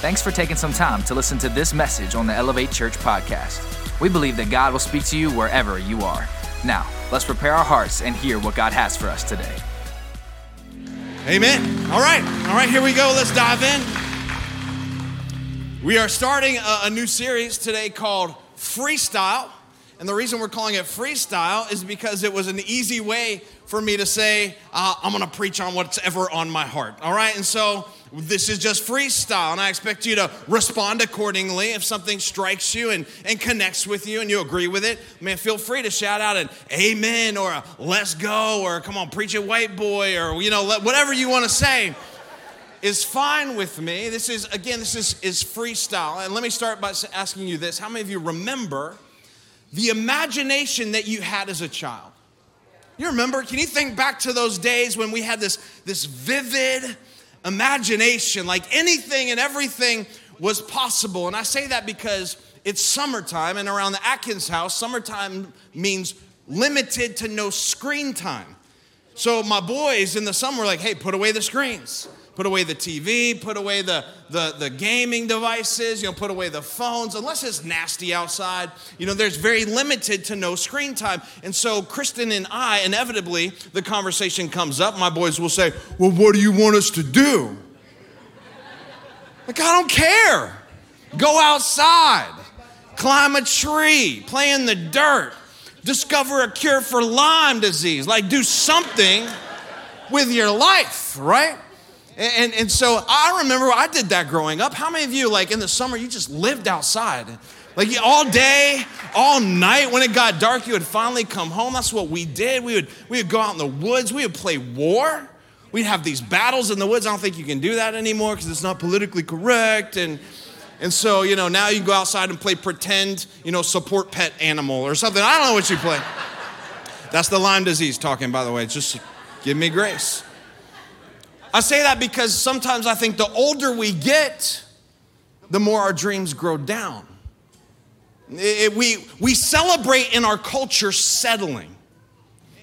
Thanks for taking some time to listen to this message on the Elevate Church podcast. We believe that God will speak to you wherever you are. Now, let's prepare our hearts and hear what God has for us today. Amen. All right. All right, here we go. Let's dive in. We are starting a, a new series today called Freestyle. And the reason we're calling it freestyle is because it was an easy way for me to say, uh, I'm gonna preach on what's ever on my heart. All right? And so this is just freestyle, and I expect you to respond accordingly. If something strikes you and, and connects with you and you agree with it, man, feel free to shout out an amen or a let's go or come on, preach it, white boy, or you know, whatever you wanna say is fine with me. This is, again, this is, is freestyle. And let me start by asking you this How many of you remember the imagination that you had as a child? You remember? Can you think back to those days when we had this, this vivid imagination, like anything and everything was possible? And I say that because it's summertime, and around the Atkins house, summertime means limited to no screen time. So my boys in the summer were like, hey, put away the screens put away the TV, put away the, the, the gaming devices, you know, put away the phones, unless it's nasty outside. You know, there's very limited to no screen time. And so Kristen and I, inevitably, the conversation comes up. My boys will say, Well, what do you want us to do? Like, I don't care. Go outside, climb a tree, play in the dirt, discover a cure for Lyme disease. Like, do something with your life, right? And, and, so I remember I did that growing up. How many of you, like in the summer, you just lived outside? Like all day, all night, when it got dark, you would finally come home. That's what we did. We would, we would go out in the woods, we would play war. We'd have these battles in the woods. I don't think you can do that anymore because it's not politically correct. And, and so, you know, now you go outside and play pretend, you know, support pet animal or something. I don't know what you play. That's the Lyme disease talking, by the way. Just give me grace. I say that because sometimes I think the older we get, the more our dreams grow down. It, we, we celebrate in our culture settling.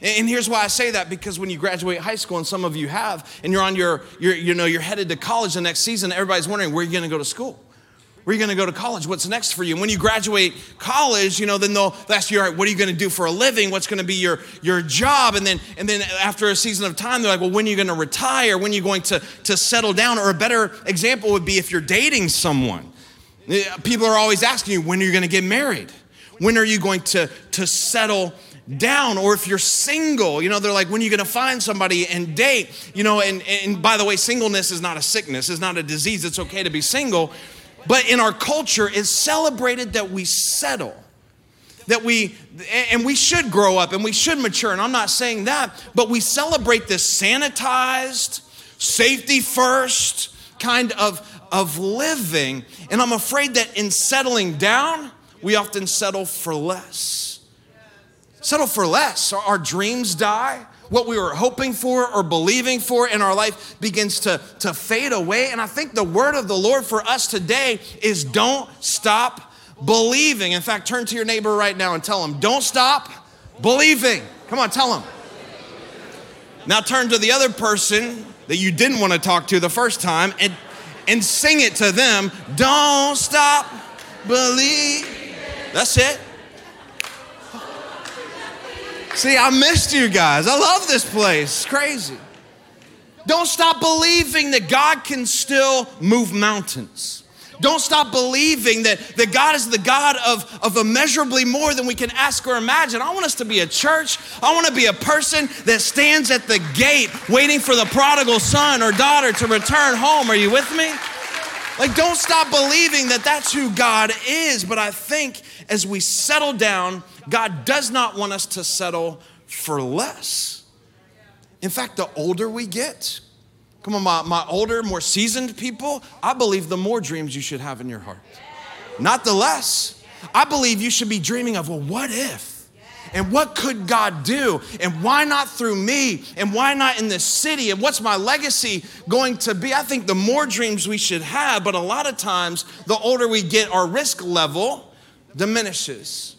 And here's why I say that because when you graduate high school, and some of you have, and you're on your, your you know, you're headed to college the next season, everybody's wondering where you're gonna go to school. Where are you going to go to college? What's next for you? And when you graduate college, you know, then they'll ask you, all right, what are you going to do for a living? What's going to be your, your job? And then, and then after a season of time, they're like, well, when are you going to retire? When are you going to, to settle down? Or a better example would be if you're dating someone. Eh, people are always asking you, when are you going to get married? When are you going to, to settle down or if you're single you know they're like when are you going to find somebody and date you know and, and by the way singleness is not a sickness it's not a disease it's okay to be single but in our culture, it's celebrated that we settle. That we, and we should grow up and we should mature, and I'm not saying that, but we celebrate this sanitized, safety first kind of, of living. And I'm afraid that in settling down, we often settle for less. Settle for less. Our, dreams die what we were hoping for or believing for in our life begins to, to fade away. And I think the word of the Lord for us today is don't stop believing. In fact, turn to your neighbor right now and tell them, don't stop believing. Come on, tell them. Now turn to the other person that you didn't want to talk to the first time and, and sing it to them. Don't stop believe. That's it. See, I missed you guys. I love this place. It's crazy. Don't stop believing that God can still move mountains. Don't stop believing that, that God is the God of, of immeasurably more than we can ask or imagine. I want us to be a church. I want to be a person that stands at the gate waiting for the prodigal son or daughter to return home. Are you with me? Like, don't stop believing that that's who God is. But I think as we settle down, God does not want us to settle for less. In fact, the older we get, come on, my, my older, more seasoned people, I believe the more dreams you should have in your heart, not the less. I believe you should be dreaming of, well, what if? And what could God do? And why not through me? And why not in this city? And what's my legacy going to be? I think the more dreams we should have, but a lot of times, the older we get, our risk level diminishes.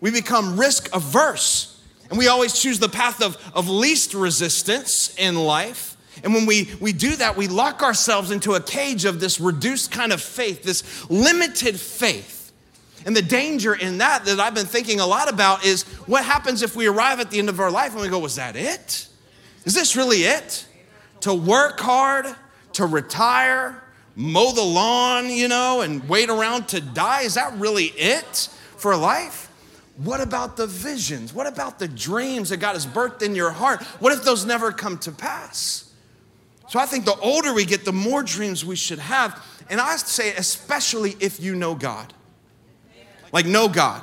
We become risk averse. And we always choose the path of, of least resistance in life. And when we, we do that, we lock ourselves into a cage of this reduced kind of faith, this limited faith. And the danger in that, that I've been thinking a lot about, is what happens if we arrive at the end of our life and we go, Was that it? Is this really it? To work hard, to retire, mow the lawn, you know, and wait around to die? Is that really it for life? What about the visions? What about the dreams that God has birthed in your heart? What if those never come to pass? So I think the older we get, the more dreams we should have. And I say, especially if you know God. Like, know God.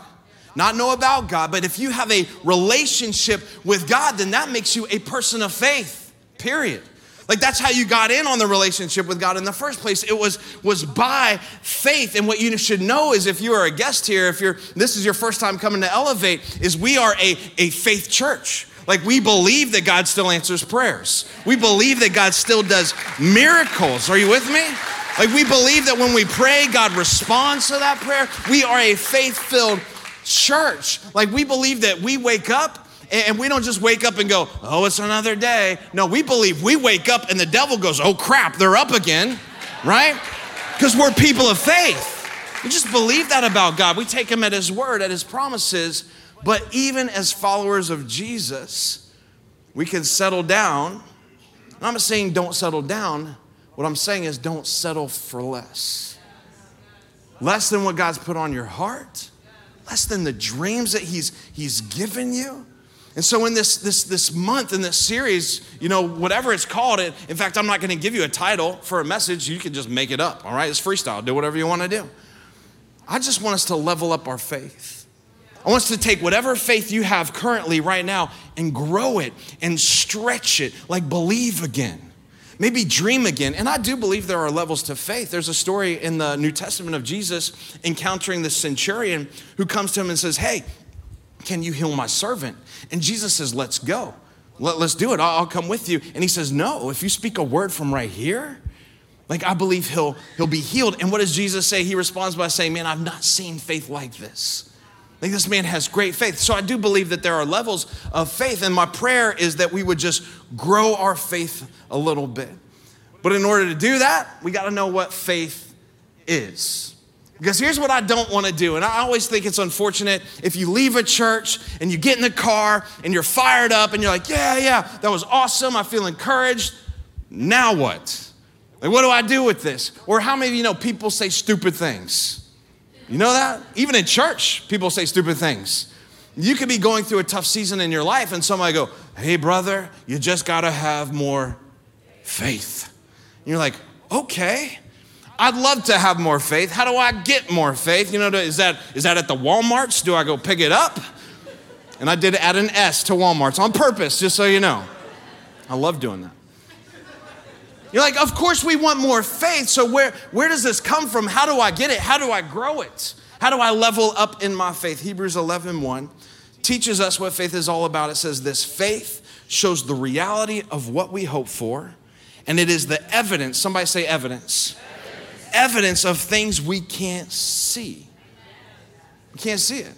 Not know about God, but if you have a relationship with God, then that makes you a person of faith, period. Like that's how you got in on the relationship with God in the first place. It was was by faith. And what you should know is if you are a guest here, if you're this is your first time coming to Elevate, is we are a, a faith church. Like we believe that God still answers prayers. We believe that God still does miracles. Are you with me? Like we believe that when we pray, God responds to that prayer. We are a faith-filled church. Like we believe that we wake up and we don't just wake up and go, oh, it's another day. No, we believe we wake up and the devil goes, oh crap, they're up again, right? Because we're people of faith. We just believe that about God. We take him at his word, at his promises. But even as followers of Jesus, we can settle down. I'm not saying don't settle down. What I'm saying is don't settle for less. Less than what God's put on your heart, less than the dreams that He's, he's given you. And so in this, this, this month, in this series, you know, whatever it's called, it, in fact, I'm not going to give you a title for a message. You can just make it up, all right? It's freestyle. Do whatever you want to do. I just want us to level up our faith. I want us to take whatever faith you have currently right now and grow it and stretch it, like believe again. Maybe dream again. And I do believe there are levels to faith. There's a story in the New Testament of Jesus encountering the centurion who comes to him and says, Hey, can you heal my servant? And Jesus says, Let's go. Let, us do it. I'll, I'll come with you. And he says, No, if you speak a word from right here, like I believe he'll he'll be healed. And what does Jesus say? He responds by saying, Man, I've not seen faith like this. Like this man has great faith. So I do believe that there are levels of faith. And my prayer is that we would just grow our faith a little bit. But in order to do that, we got to know what faith is. Because here's what I don't want to do. And I always think it's unfortunate if you leave a church and you get in the car and you're fired up and you're like, yeah, yeah, that was awesome. I feel encouraged. Now what? Like, what do I do with this? Or how many of you know people say stupid things? You know that? Even in church, people say stupid things. You could be going through a tough season in your life and somebody go, hey, brother, you just got to have more faith. And you're like, okay. I'd love to have more faith. How do I get more faith? You know, is that, is that at the Walmarts? Do I go pick it up? And I did add an S to Walmarts on purpose, just so you know. I love doing that. You're like, of course we want more faith. So where, where does this come from? How do I get it? How do I grow it? How do I level up in my faith? Hebrews 11, 1 teaches us what faith is all about. It says this faith shows the reality of what we hope for, and it is the evidence. Somebody say evidence evidence of things we can't see. We can't see it.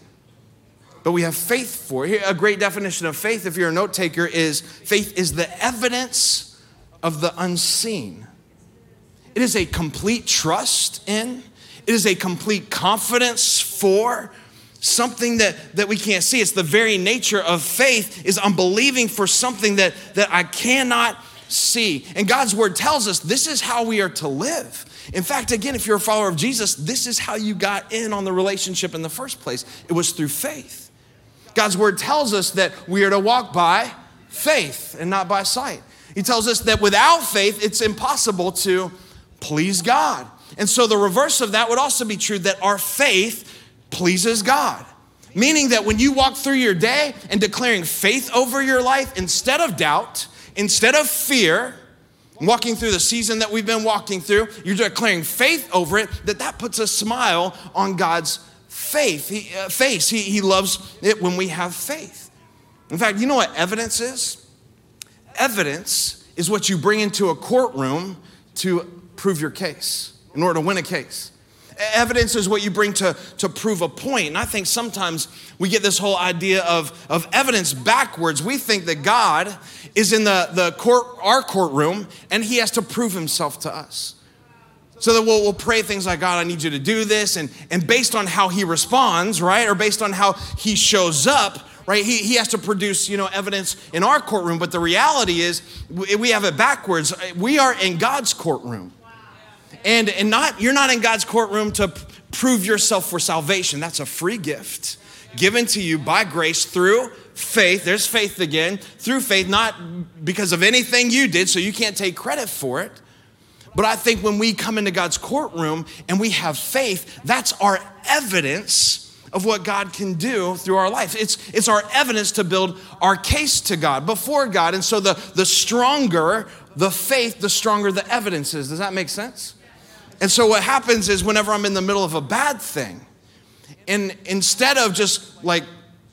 But we have faith for it. A great definition of faith, if you're a note taker, is faith is the evidence of the unseen. It is a complete trust in, it is a complete confidence for something that, that we can't see. It's the very nature of faith is I'm believing for something that, that I cannot see. And God's word tells us this is how we are to live. In fact, again, if you're a follower of Jesus, this is how you got in on the relationship in the first place. It was through faith. God's word tells us that we are to walk by faith and not by sight. He tells us that without faith, it's impossible to please God. And so the reverse of that would also be true that our faith pleases God. Meaning that when you walk through your day and declaring faith over your life instead of doubt, instead of fear, walking through the season that we've been walking through, you're declaring faith over it, that that puts a smile on God's faith, he, uh, face. He, he loves it when we have faith. In fact, you know what evidence is? Evidence is what you bring into a courtroom to prove your case, in order to win a case. Evidence is what you bring to, to prove a point. And I think sometimes we get this whole idea of, of evidence backwards. We think that God is in the, the court, our courtroom and he has to prove himself to us. So that we'll, we'll pray things like, God, I need you to do this. And, and based on how he responds, right, or based on how he shows up, right, he, he has to produce, you know, evidence in our courtroom. But the reality is, we have it backwards. We are in God's courtroom. And, and not, you're not in God's courtroom to prove yourself for salvation. That's a free gift given to you by grace through faith. There's faith again, through faith, not because of anything you did, so you can't take credit for it but I think when we come into God's courtroom and we have faith, that's our evidence of what God can do through our life. It's, it's our evidence to build our case to God, before God. And so the, the stronger the faith, the stronger the evidence is. Does that make sense? And so what happens is whenever I'm in the middle of a bad thing, and instead of just like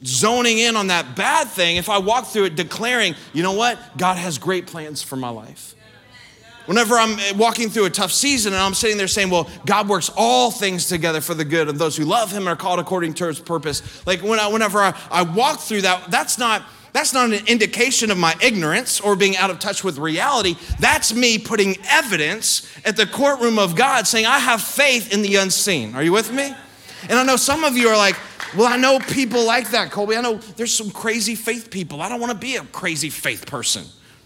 zoning in on that bad thing, if I walk through it declaring, you know what? God has great plans for my life. Whenever I'm eh, walking through a tough season and I'm sitting there saying, Well, God works all things together for the good of those who love Him and are called according to His purpose. Like when I, whenever I, I walk through that, that's not. That's not an indication of my ignorance or being out of touch with reality. That's me putting evidence at the courtroom of God saying, I have faith in the unseen. Are you with me? And I know some of you are like, well, I know people like that, Colby. I know there's some crazy faith people. I don't want to be a crazy faith person.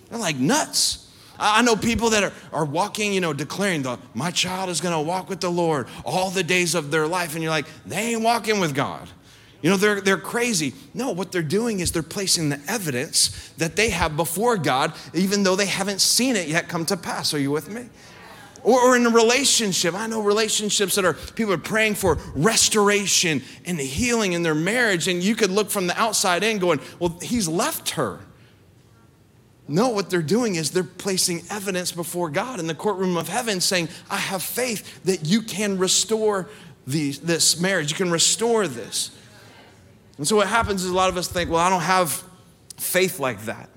They're like nuts. I know people that are, are walking, you know, declaring, the, my child is going to walk with the Lord all the days of their life. And you're like, they ain't walking with God. You know, they're, they're crazy. No, what they're doing is they're placing the evidence that they have before God, even though they haven't seen it yet come to pass. Are you with me? Or, or in a relationship, I know relationships that are people are praying for restoration and healing in their marriage, and you could look from the outside in going, Well, he's left her. No, what they're doing is they're placing evidence before God in the courtroom of heaven saying, I have faith that you can restore these, this marriage, you can restore this. And so what happens is a lot of us think, well, I don't have faith like that.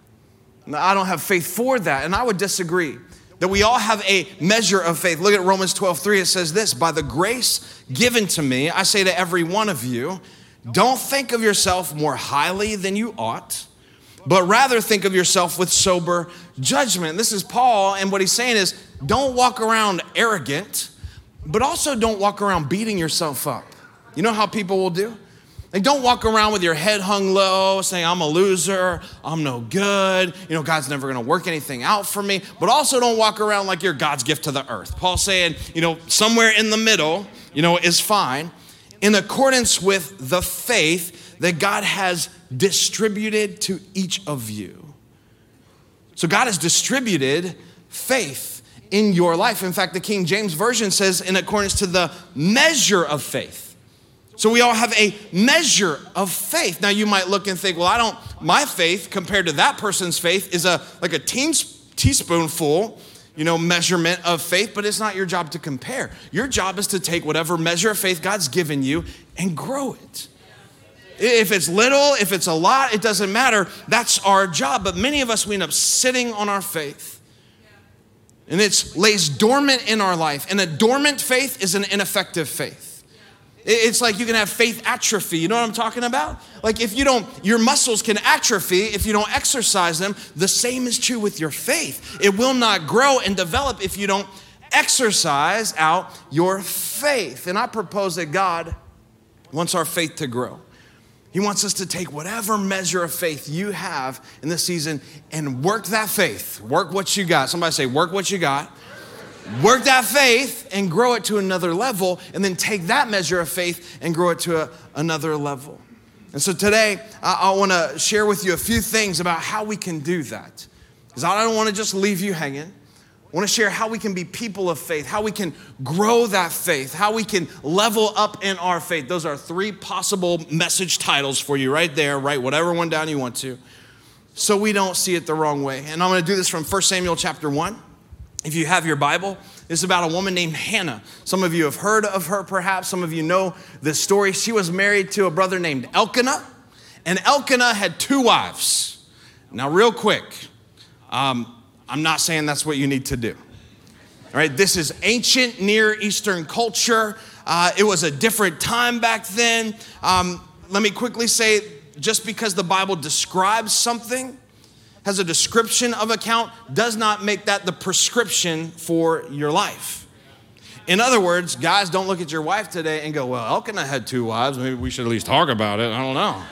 I don't have faith for that. And I would disagree that we all have a measure of faith. Look at Romans 12, 3. It says this By the grace given to me, I say to every one of you, don't think of yourself more highly than you ought but rather think of yourself with sober judgment. This is Paul, and what he's saying is don't walk around arrogant, but also don't walk around beating yourself up. You know how people will do? Like, don't walk around with your head hung low, saying, I'm a loser, I'm no good, you know, God's never gonna work anything out for me. But also don't walk around like you're God's gift to the earth. Paul's saying, you know, somewhere in the middle, you know, is fine, in accordance with the faith that God has distributed to each of you. So God has distributed faith in your life. In fact, the King James Version says, in accordance to the measure of faith. So we all have a measure of faith. Now you might look and think, well, I don't, my faith compared to that person's faith is a like a teaspoonful, you know, measurement of faith, but it's not your job to compare. Your job is to take whatever measure of faith God's given you and grow it. If it's little, if it's a lot, it doesn't matter. That's our job. But many of us, we end up sitting on our faith. And it lays dormant in our life. And a dormant faith is an ineffective faith. It's like you can have faith atrophy. You know what I'm talking about? Like if you don't, your muscles can atrophy if you don't exercise them. The same is true with your faith. It will not grow and develop if you don't exercise out your faith. And I propose that God wants our faith to grow. He wants us to take whatever measure of faith you have in this season and work that faith. Work what you got. Somebody say, work what you got. Work that faith and grow it to another level, and then take that measure of faith and grow it to a, another level. And so today, I, I want to share with you a few things about how we can do that. Because I don't want to just leave you hanging. I want to share how we can be people of faith, how we can grow that faith, how we can level up in our faith. Those are three possible message titles for you right there. Write whatever one down you want to, so we don't see it the wrong way. And I'm going to do this from 1 Samuel chapter 1. If you have your Bible, it's about a woman named Hannah. Some of you have heard of her, perhaps. Some of you know this story. She was married to a brother named Elkanah, and Elkanah had two wives. Now, real quick, um, I'm not saying that's what you need to do. All right, this is ancient Near Eastern culture. Uh, it was a different time back then. Um, let me quickly say just because the Bible describes something, has a description of account, does not make that the prescription for your life. In other words, guys, don't look at your wife today and go, well, Elkanah had two wives. Maybe we should at least talk about it. I don't know.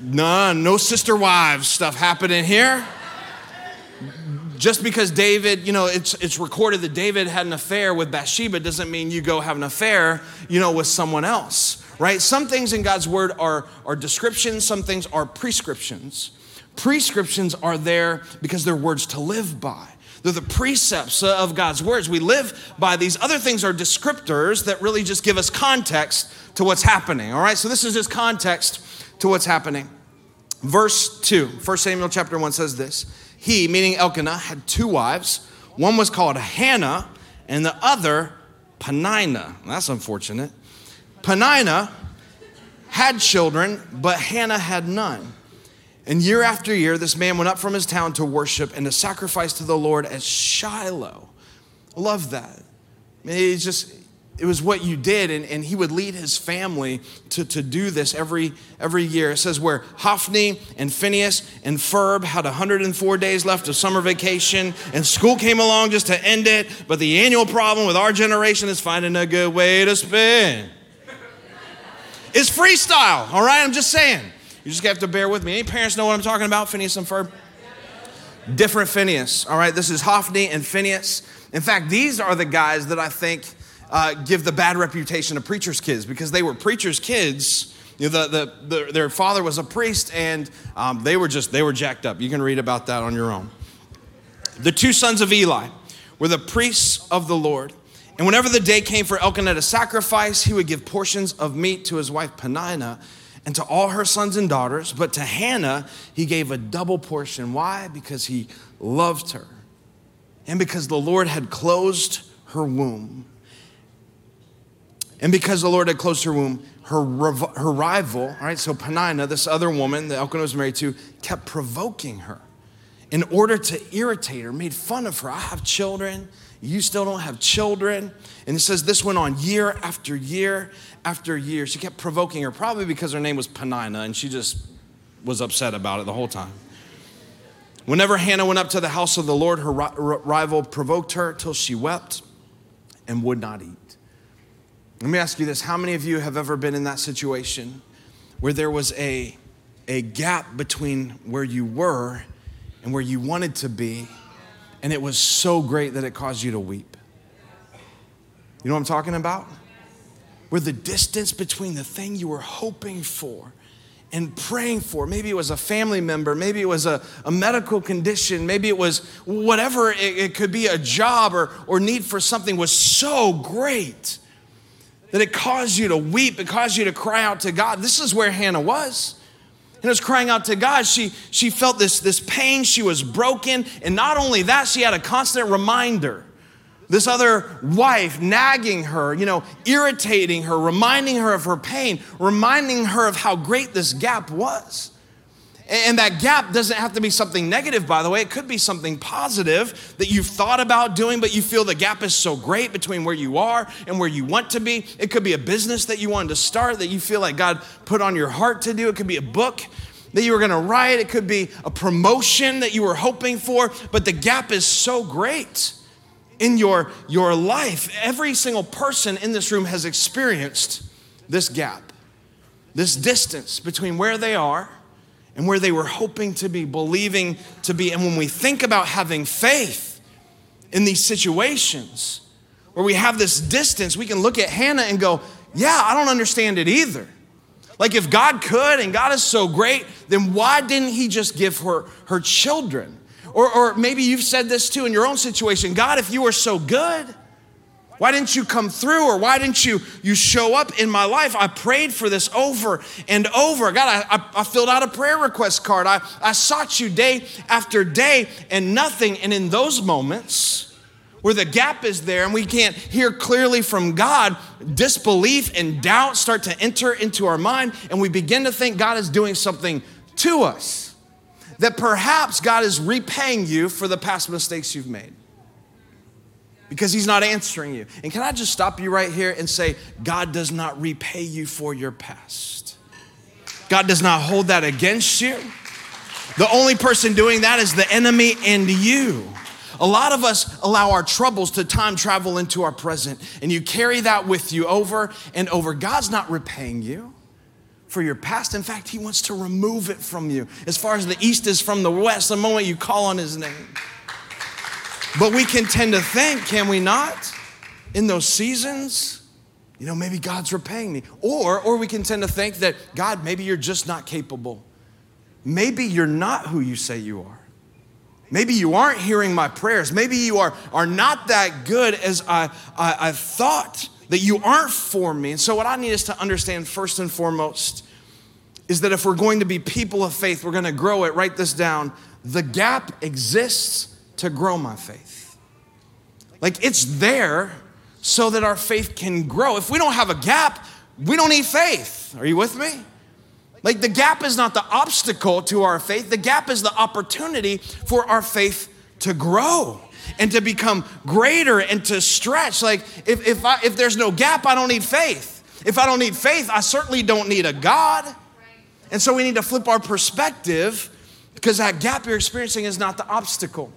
None, no sister wives stuff happening here. Just because David, you know, it's, it's recorded that David had an affair with Bathsheba doesn't mean you go have an affair, you know, with someone else right? Some things in God's word are, are descriptions, some things are prescriptions. Prescriptions are there because they're words to live by. They're the precepts of God's words. We live by these. Other things are descriptors that really just give us context to what's happening. All right, so this is just context to what's happening. Verse 2, 1 Samuel chapter 1 says this He, meaning Elkanah, had two wives. One was called Hannah, and the other Penina. That's unfortunate. Penina had children, but Hannah had none. And year after year, this man went up from his town to worship and to sacrifice to the Lord at Shiloh. I love that. It's just, it was what you did, and, and he would lead his family to, to do this every, every year. It says where Hophni and Phineas and Ferb had 104 days left of summer vacation, and school came along just to end it. But the annual problem with our generation is finding a good way to spend It's freestyle, all right? I'm just saying. You just have to bear with me. Any parents know what I'm talking about, Phineas and Ferb? Different Phineas, all right? This is Hophni and Phineas. In fact, these are the guys that I think uh, give the bad reputation of preachers' kids because they were preachers' kids. You know, the, the, the, their father was a priest and um, they were just, they were jacked up. You can read about that on your own. The two sons of Eli were the priests of the Lord. And whenever the day came for Elkanah to sacrifice, he would give portions of meat to his wife Penina and to all her sons and daughters. But to Hannah, he gave a double portion. Why? Because he loved her and because the Lord had closed her womb. And because the Lord had closed her womb, her, her rival, all right, so Penina, this other woman that Elkanah was married to, kept provoking her in order to irritate her, made fun of her. I have children you still don't have children. And it says this went on year after year after year. She kept provoking her, probably because her name was Penina, and she just was upset about it the whole time. Whenever Hannah went up to the house of the Lord, her rival provoked her till she wept and would not eat. Let me ask you this how many of you have ever been in that situation where there was a, a gap between where you were and where you wanted to be? And it was so great that it caused you to weep. You know what I'm talking about? Where the distance between the thing you were hoping for and praying for, maybe it was a family member, maybe it was a, a medical condition, maybe it was whatever, it, it could be a job or, or need for something, was so great that it caused you to weep, it caused you to cry out to God. This is where Hannah was and was crying out to God. She, she felt this, this pain. She was broken. And not only that, she had a constant reminder. This other wife nagging her, you know, irritating her, reminding her of her pain, reminding her of how great this gap was. And that gap doesn't have to be something negative, by the way. It could be something positive that you've thought about doing, but you feel the gap is so great between where you are and where you want to be. It could be a business that you wanted to start that you feel like God put on your heart to do. It could be a book that you were going to write. It could be a promotion that you were hoping for, but the gap is so great in your, your life. Every single person in this room has experienced this gap, this distance between where they are and where they were hoping to be, believing to be. And when we think about having faith in these situations where we have this distance, we can look at Hannah and go, Yeah, I don't understand it either. Like, if God could and God is so great, then why didn't He just give her her children? Or, or maybe you've said this too in your own situation God, if you are so good, why didn't you come through or why didn't you, you show up in my life? I prayed for this over and over. God, I, I, I, filled out a prayer request card. I, I sought you day after day and nothing. And in those moments where the gap is there and we can't hear clearly from God, disbelief and doubt start to enter into our mind and we begin to think God is doing something to us. That perhaps God is repaying you for the past mistakes you've made. Because he's not answering you. And can I just stop you right here and say, God does not repay you for your past. God does not hold that against you. The only person doing that is the enemy and you. A lot of us allow our troubles to time travel into our present, and you carry that with you over and over. God's not repaying you for your past. In fact, He wants to remove it from you. As far as the east is from the west, the moment you call on His name. But we can tend to think, can we not, in those seasons, you know, maybe God's repaying me. Or, or we can tend to think that, God, maybe you're just not capable. Maybe you're not who you say you are. Maybe you aren't hearing my prayers. Maybe you are, are not that good as I, I, I thought, that you aren't for me. And so, what I need us to understand first and foremost is that if we're going to be people of faith, we're going to grow it. Write this down. The gap exists to grow my faith. Like it's there so that our faith can grow. If we don't have a gap, we don't need faith. Are you with me? Like the gap is not the obstacle to our faith, the gap is the opportunity for our faith to grow and to become greater and to stretch. Like if, if, I, if there's no gap, I don't need faith. If I don't need faith, I certainly don't need a God. And so we need to flip our perspective because that gap you're experiencing is not the obstacle.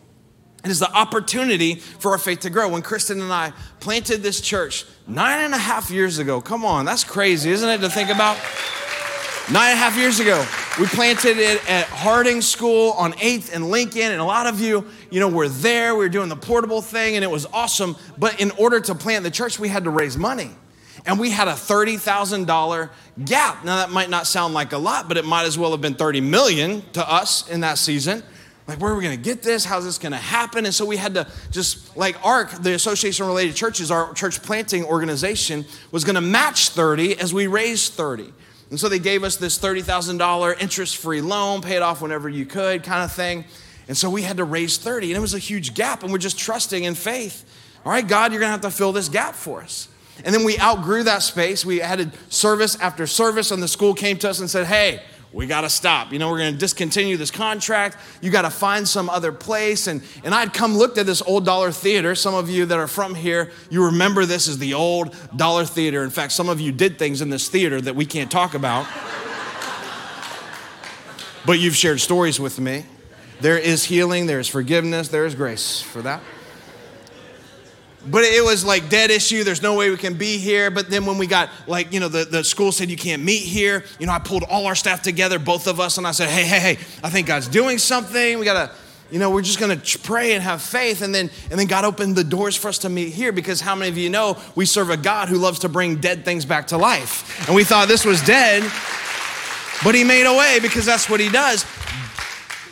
It is the opportunity for our faith to grow. When Kristen and I planted this church nine and a half years ago, come on, that's crazy, isn't it, to think about? Nine and a half years ago, we planted it at Harding School on 8th and Lincoln, and a lot of you, you know, were there. We were doing the portable thing, and it was awesome. But in order to plant the church, we had to raise money. And we had a $30,000 gap. Now, that might not sound like a lot, but it might as well have been 30 million to us in that season like where are we going to get this? How's this going to happen? And so we had to just like ARC the association of related churches our church planting organization was going to match 30 as we raised 30 and so they gave us this $30000 interest-free loan pay it off whenever you could kind of thing. And so we had to raise 30 and it was a huge gap and we're just trusting in faith. All right god you're going to have to fill this gap for us. And then we outgrew that space. We added service after service and the school came to us and said hey we got to stop. You know, we're going to discontinue this contract. You got to find some other place. And, and I'd come looked at this old dollar theater. Some of you that are from here, you remember this as the old dollar theater. In fact, some of you did things in this theater that we can't talk about. but you've shared stories with me. There is healing, there is forgiveness, there is grace for that but it was like dead issue. There's no way we can be here. But then when we got like you know the, the school said you can't meet here you know i pulled all our staff together both of us and i said hey hey hey i think god's doing something. We gotta you know we're just gonna pray and have faith. And then and then god opened the doors for us to meet here because how many of you know we serve a god who loves to bring dead things back to life? And we thought this was dead but he made a way because that's what he does.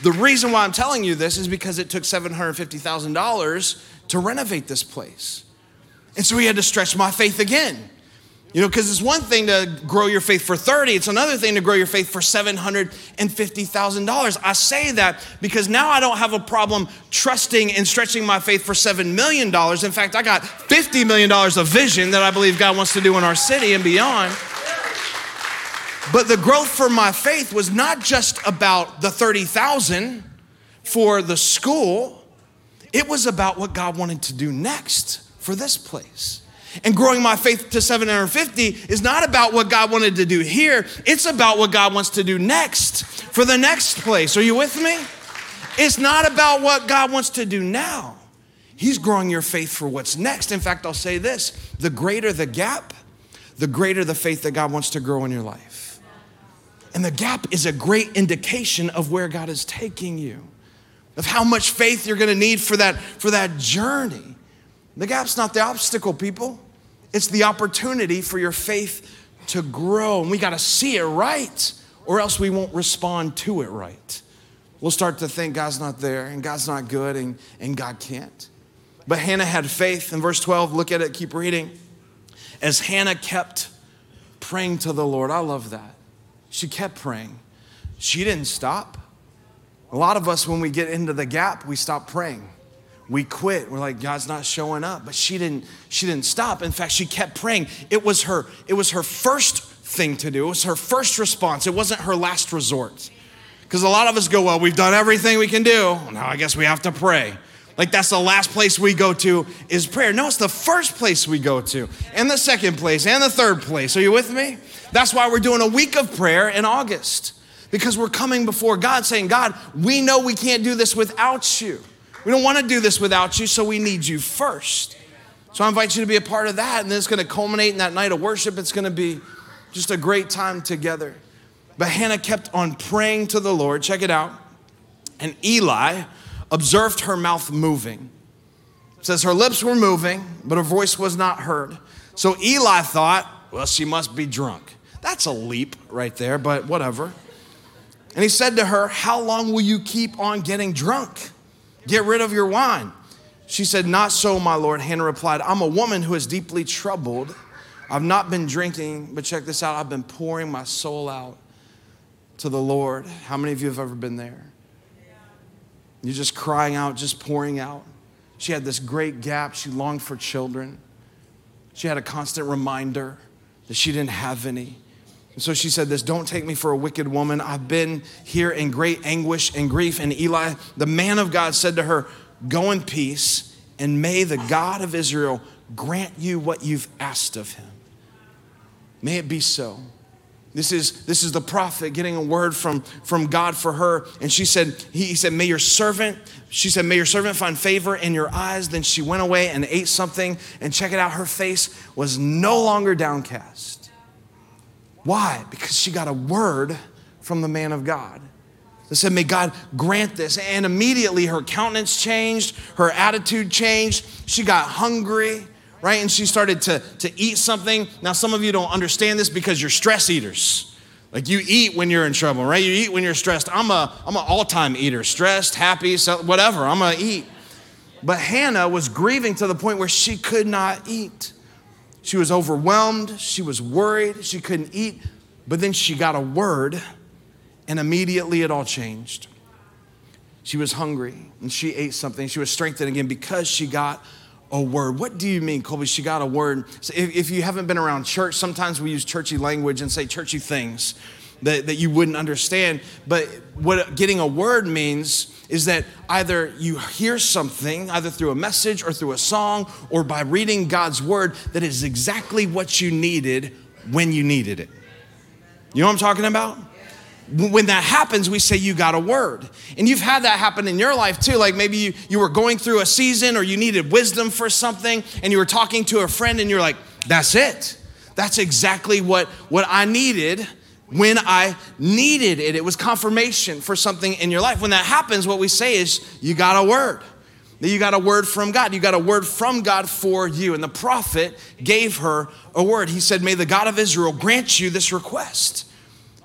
The reason why i'm telling you this is because it took $750000 to renovate this place. And so he had to stretch my faith again. You know, because it's one thing to grow your faith for 30, it's another thing to grow your faith for $750,000. I say that because now I don't have a problem trusting and stretching my faith for $7 million. In fact, I got $50 million of vision that I believe God wants to do in our city and beyond. But the growth for my faith was not just about the 30,000 for the school. It was about what God wanted to do next for this place. And growing my faith to 750 is not about what God wanted to do here, it's about what God wants to do next for the next place. Are you with me? It's not about what God wants to do now. He's growing your faith for what's next. In fact, I'll say this the greater the gap, the greater the faith that God wants to grow in your life. And the gap is a great indication of where God is taking you of how much faith you're going to need for that, for that journey. The gap's not the obstacle, people. It's the opportunity for your faith to grow. And we got to see it right, or else we won't respond to it right. We'll start to think God's not there, and God's not good, and, and God can't. But Hannah had faith. In verse 12, look at it, keep reading. As Hannah kept praying to the Lord, I love that. She kept praying. She didn't stop. A lot of us, when we get into the gap, we stop praying. We quit. We're like, God's not showing up. But she didn't, she didn't stop. In fact, she kept praying. It was her, it was her first thing to do. It was her first response. It wasn't her last resort. Because a lot of us go, Well, we've done everything we can do. Now I guess we have to pray. Like that's the last place we go to is prayer. No, it's the first place we go to, and the second place, and the third place. Are you with me? That's why we're doing a week of prayer in August because we're coming before God saying, God, we know we can't do this without you. We don't want to do this without you, so we need you first. So I invite you to be a part of that, and then it's going to culminate in that night of worship. It's going to be just a great time together. But Hannah kept on praying to the Lord. Check it out. And Eli observed her mouth moving. It says her lips were moving, but her voice was not heard. So Eli thought, well, she must be drunk. That's a leap right there, but whatever. And he said to her, How long will you keep on getting drunk? Get rid of your wine. She said, Not so, my Lord. Hannah replied, I'm a woman who is deeply troubled. I've not been drinking, but check this out I've been pouring my soul out to the Lord. How many of you have ever been there? You're just crying out, just pouring out. She had this great gap. She longed for children. She had a constant reminder that she didn't have any. And so she said this Don't take me for a wicked woman. I've been here in great anguish and grief. And Eli, the man of God, said to her, Go in peace, and may the God of Israel grant you what you've asked of him. May it be so. This is, this is the prophet getting a word from, from God for her. And she said, he, he said, May your servant, she said, May your servant find favor in your eyes. Then she went away and ate something. And check it out, her face was no longer downcast. Why? Because she got a word from the man of God. They said, May God grant this. And immediately her countenance changed, her attitude changed. She got hungry right? And she started to, to eat something. Now, some of you don't understand this because you're stress eaters. Like you eat when you're in trouble, right? You eat when you're stressed. I'm a I'm an all-time eater, stressed, happy, whatever. I'm gonna eat. But Hannah was grieving to the point where she could not eat. She was overwhelmed. She was worried. She couldn't eat. But then she got a word, and immediately it all changed. She was hungry and she ate something. She was strengthened again because she got a word. What do you mean, Colby? She got a word. So if, if, you haven't been around church, sometimes we use churchy language and say churchy things that, that you wouldn't understand. But what getting a word means is that either you hear something, either through a message or through a song or by reading God's word, that is exactly what you needed when you needed it. You know what I'm talking about? when that happens, we say you got a word. And you've had that happen in your life too. Like maybe you, you were going through a season or you needed wisdom for something and you were talking to a friend and you're like, that's it. That's exactly what, what I needed when I needed it. It was confirmation for something in your life. When that happens, what we say is, you got a word. You got a word from God. You got a word from God for you. And the prophet gave her a word. He said, May the God of Israel grant you this request.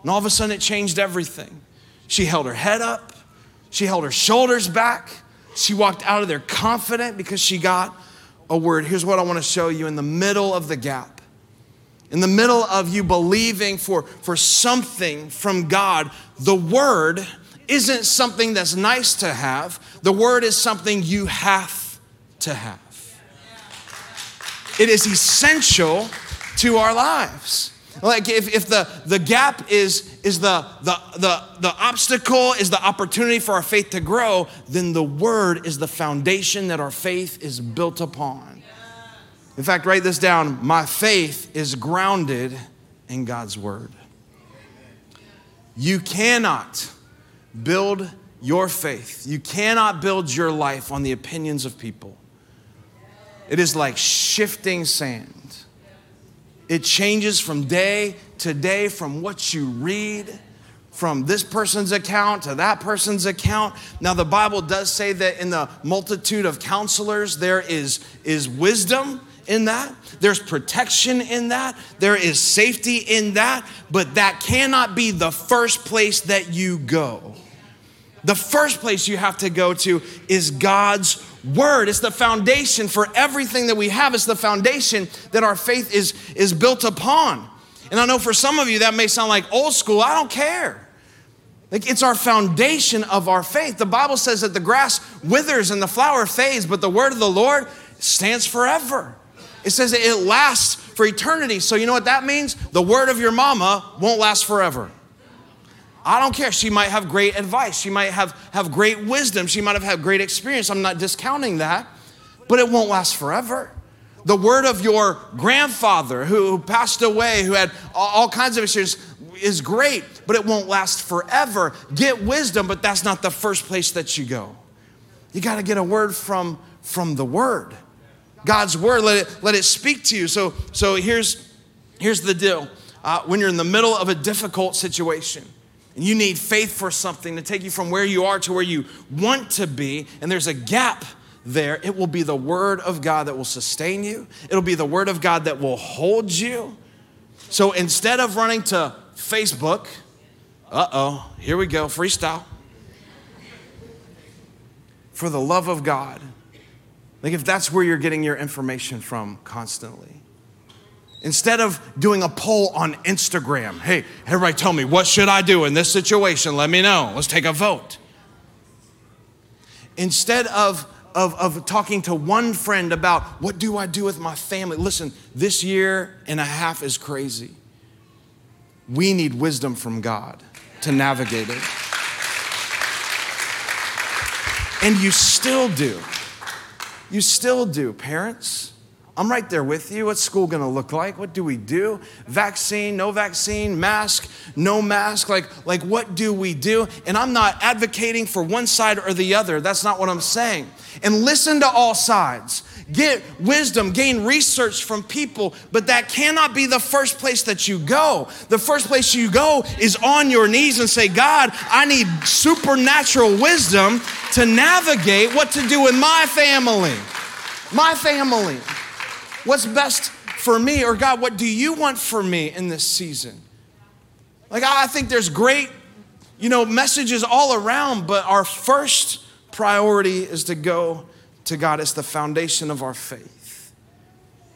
And all of a sudden, it changed everything. She held her head up, she held her shoulders back. She walked out of there confident because she got a word. Here's what I want to show you in the middle of the gap. In the middle of you believing for, for something from God, the word isn't something that's nice to have. The word is something you have to have. It is essential to our lives. Like if, if the, the gap is, is the, the, the, the obstacle, is the opportunity for our faith to grow, then the word is the foundation that our faith is built upon. In fact, write this down. My faith is grounded in God's word. You cannot build your faith, you cannot build your life on the opinions of people. It is like shifting sand. It changes from day to day from what you read, from this person's account to that person's account. Now, the Bible does say that in the multitude of counselors, there is, is wisdom in that, there's protection in that, there is safety in that, but that cannot be the first place that you go. The first place you have to go to is God's word. It's the foundation for everything that we have. It's the foundation that our faith is, is built upon. And I know for some of you that may sound like old school. I don't care. Like it's our foundation of our faith. The Bible says that the grass withers and the flower fades, but the word of the Lord stands forever. It says it lasts for eternity. So you know what that means? The word of your mama won't last forever. I don't care. She might have great advice. She might have, have great wisdom. She might have had great experience. I'm not discounting that, but it won't last forever. The word of your grandfather who passed away, who had all kinds of issues, is great, but it won't last forever. Get wisdom, but that's not the first place that you go. You got to get a word from, from the word. God's word, let it, let it speak to you. So, so here's, here's the deal. Uh, when you're in the middle of a difficult situation, and you need faith for something to take you from where you are to where you want to be, and there's a gap there, it will be the Word of God that will sustain you. It'll be the Word of God that will hold you. So instead of running to Facebook, uh oh, here we go, freestyle. For the love of God, like if that's where you're getting your information from constantly. Instead of doing a poll on Instagram, hey, everybody tell me, what should I do in this situation? Let me know. Let's take a vote. Instead of, of, of talking to one friend about what do I do with my family, listen, this year and a half is crazy. We need wisdom from God to navigate it. And you still do. You still do, parents. I'm right there with you. What's school gonna look like? What do we do? Vaccine, no vaccine, mask, no mask. Like, like what do we do? And I'm not advocating for one side or the other. That's not what I'm saying. And listen to all sides. Get wisdom, gain research from people, but that cannot be the first place that you go. The first place you go is on your knees and say, God, I need supernatural wisdom to navigate what to do in my family. My family. What's best for me? Or God, what do you want for me in this season? Like, I think there's great, you know, messages all around, but our first priority is to go to God. It's the foundation of our faith.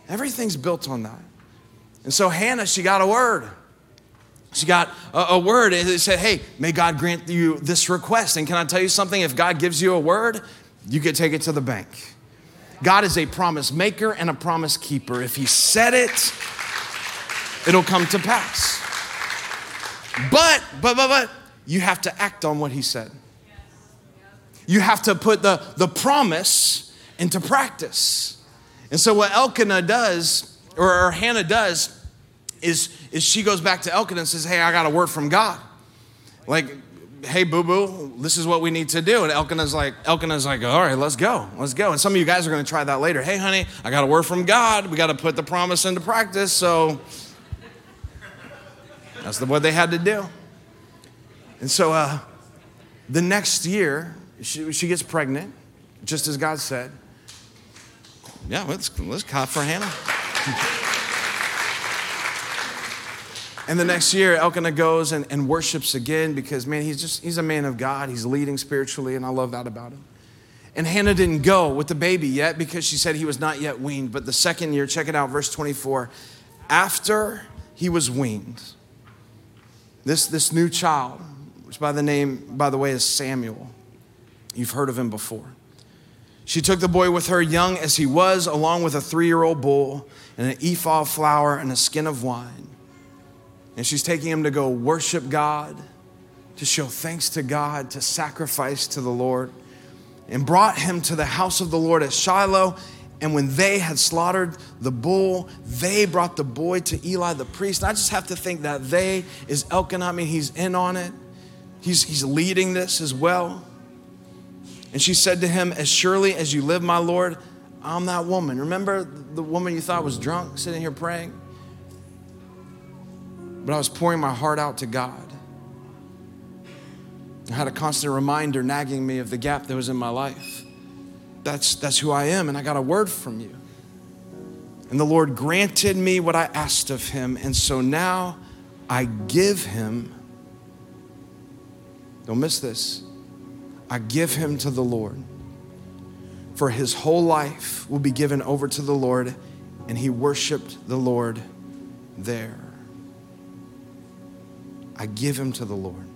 Everything's built on that. And so Hannah, she got a word. She got a, a word. It said, Hey, may God grant you this request. And can I tell you something? If God gives you a word, you can take it to the bank. God is a promise maker and a promise keeper. If He said it, it'll come to pass. But, but, but, but, you have to act on what He said. You have to put the, the promise into practice. And so, what Elkanah does, or, or Hannah does, is, is she goes back to Elkanah and says, Hey, I got a word from God. Like, hey, boo boo, this is what we need to do. And Elkanah's like, Elkanah's like, all right, let's go, let's go. And some of you guys are going to try that later. Hey, honey, I got a word from God. We got to put the promise into practice. So that's the, what they had to do. And so uh, the next year, she, she gets pregnant, just as God said. Yeah, let's, let's clap for Hannah. And the next year, Elkanah goes and, and worships again because, man, he's just, he's a man of God. He's leading spiritually, and I love that about him. And Hannah didn't go with the baby yet because she said he was not yet weaned. But the second year, check it out, verse 24. After he was weaned, this, this new child, which by the name, by the way, is Samuel, you've heard of him before. She took the boy with her, young as he was, along with a three year old bull and an ephah of flour and a skin of wine. And she's taking him to go worship God, to show thanks to God, to sacrifice to the Lord, and brought him to the house of the Lord at Shiloh. And when they had slaughtered the bull, they brought the boy to Eli the priest. And I just have to think that they is Elkanah. I mean, he's in on it, he's, he's leading this as well. And she said to him, As surely as you live, my Lord, I'm that woman. Remember the woman you thought was drunk sitting here praying? but I was pouring my heart out to God. I had a constant reminder nagging me of the gap that was in my life. That's, that's who I am, and I got a word from you. And the Lord granted me what I asked of him, and so now I give him, don't miss this, I give him to the Lord. For his whole life will be given over to the Lord, and he worshiped the Lord there. I give him to the Lord.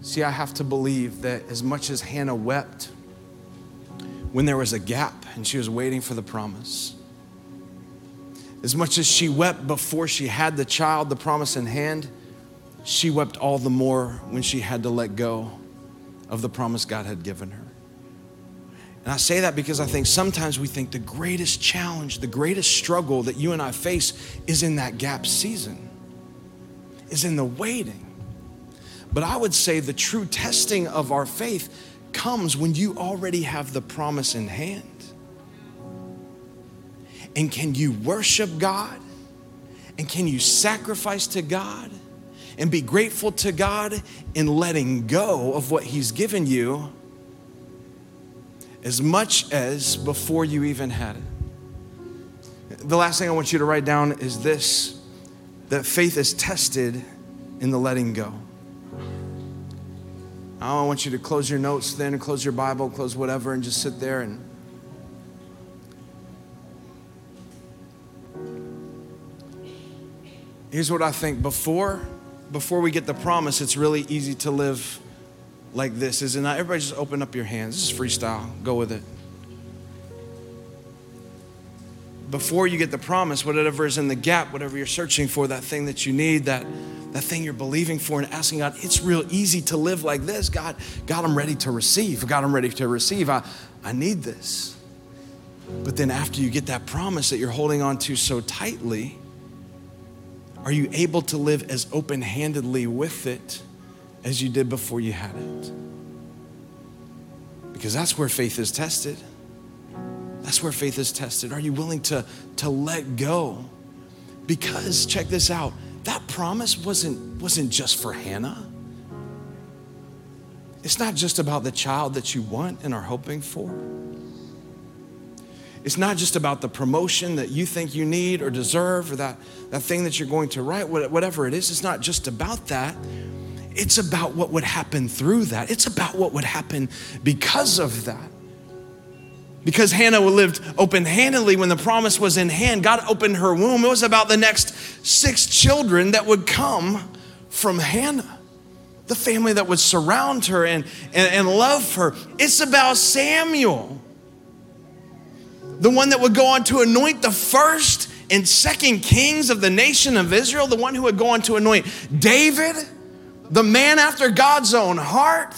See, I have to believe that as much as Hannah wept when there was a gap and she was waiting for the promise, as much as she wept before she had the child, the promise in hand, she wept all the more when she had to let go of the promise God had given her. And I say that because I think sometimes we think the greatest challenge, the greatest struggle that you and I face is in that gap season, is in the waiting. But I would say the true testing of our faith comes when you already have the promise in hand. And can you worship God? And can you sacrifice to God? And be grateful to God in letting go of what He's given you as much as before you even had it. The last thing I want you to write down is this that faith is tested in the letting go. I want you to close your notes then close your Bible, close whatever, and just sit there and Here's what I think before before we get the promise, it's really easy to live like this, is it not? Everybody just open up your hands. This is freestyle. Go with it. Before you get the promise, whatever is in the gap, whatever you're searching for, that thing that you need, that, that thing you're believing for and asking God, it's real easy to live like this. God, God, I'm ready to receive. God, I'm ready to receive. I, I need this. But then after you get that promise that you're holding on to so tightly, are you able to live as open handedly with it as you did before you had it? Because that's where faith is tested. That's where faith is tested. Are you willing to, to let go? Because, check this out, that promise wasn't, wasn't just for Hannah. It's not just about the child that you want and are hoping for. It's not just about the promotion that you think you need or deserve or that, that thing that you're going to write, whatever it is. It's not just about that. It's about what would happen through that. It's about what would happen because of that. Because Hannah lived open handedly when the promise was in hand, God opened her womb. It was about the next six children that would come from Hannah, the family that would surround her and, and, and love her. It's about Samuel the one that would go on to anoint the first and second kings of the nation of Israel, the one who would go on to anoint David, the man after God's own heart.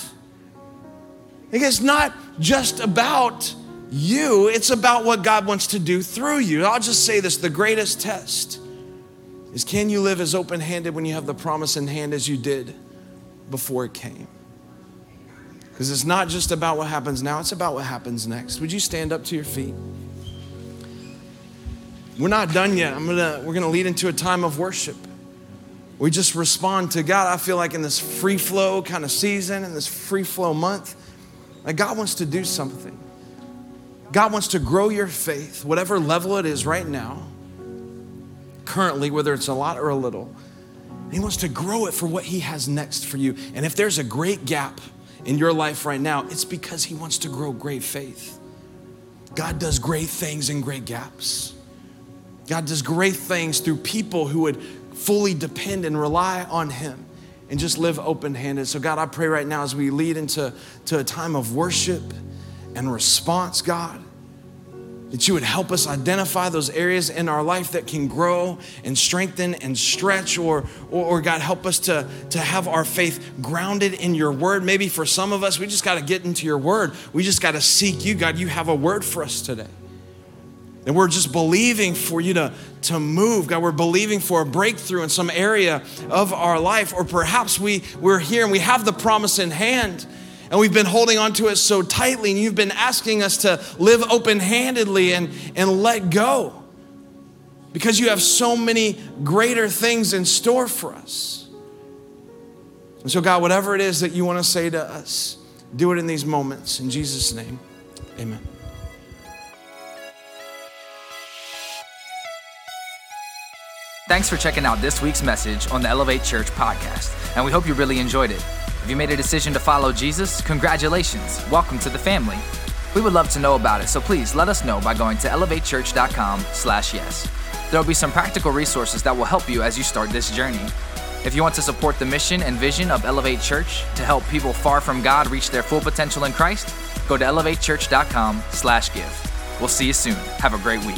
It's not just about you, it's about what God wants to do through you. I'll just say this the greatest test is can you live as open handed when you have the promise in hand as you did before it came? Because it's not just about what happens now, it's about what happens next. Would you stand up to your feet? We're not done yet. I'm gonna, we're gonna lead into a time of worship. We just respond to God. I feel like in this free flow kind of season, in this free flow month, like God wants to do something. God wants to grow your faith, whatever level it is right now, currently, whether it's a lot or a little. He wants to grow it for what He has next for you. And if there's a great gap in your life right now, it's because He wants to grow great faith. God does great things in great gaps. God does great things through people who would fully depend and rely on Him and just live open handed. So, God, I pray right now as we lead into to a time of worship and response, God, that you would help us identify those areas in our life that can grow and strengthen and stretch, or, or, or, God, help us to, to have our faith grounded in your word. Maybe for some of us, we just got to get into your word. We just got to seek you. God, you have a word for us today. And we're just believing for you to, to move. God, we're believing for a breakthrough in some area of our life. Or perhaps we, we're here and we have the promise in hand and we've been holding on to it so tightly, and you've been asking us to live open handedly and, and let go because you have so many greater things in store for us. And so, God, whatever it is that you want to say to us, do it in these moments. In Jesus' name, amen. Thanks for checking out this week's message on the Elevate Church podcast, and we hope you really enjoyed it. If you made a decision to follow Jesus, congratulations. Welcome to the family. We would love to know about it, so please let us know by going to elevatechurch.com/yes. There will be some practical resources that will help you as you start this journey. If you want to support the mission and vision of Elevate Church to help people far from God reach their full potential in Christ, go to elevatechurch.com/give. We'll see you soon. Have a great week.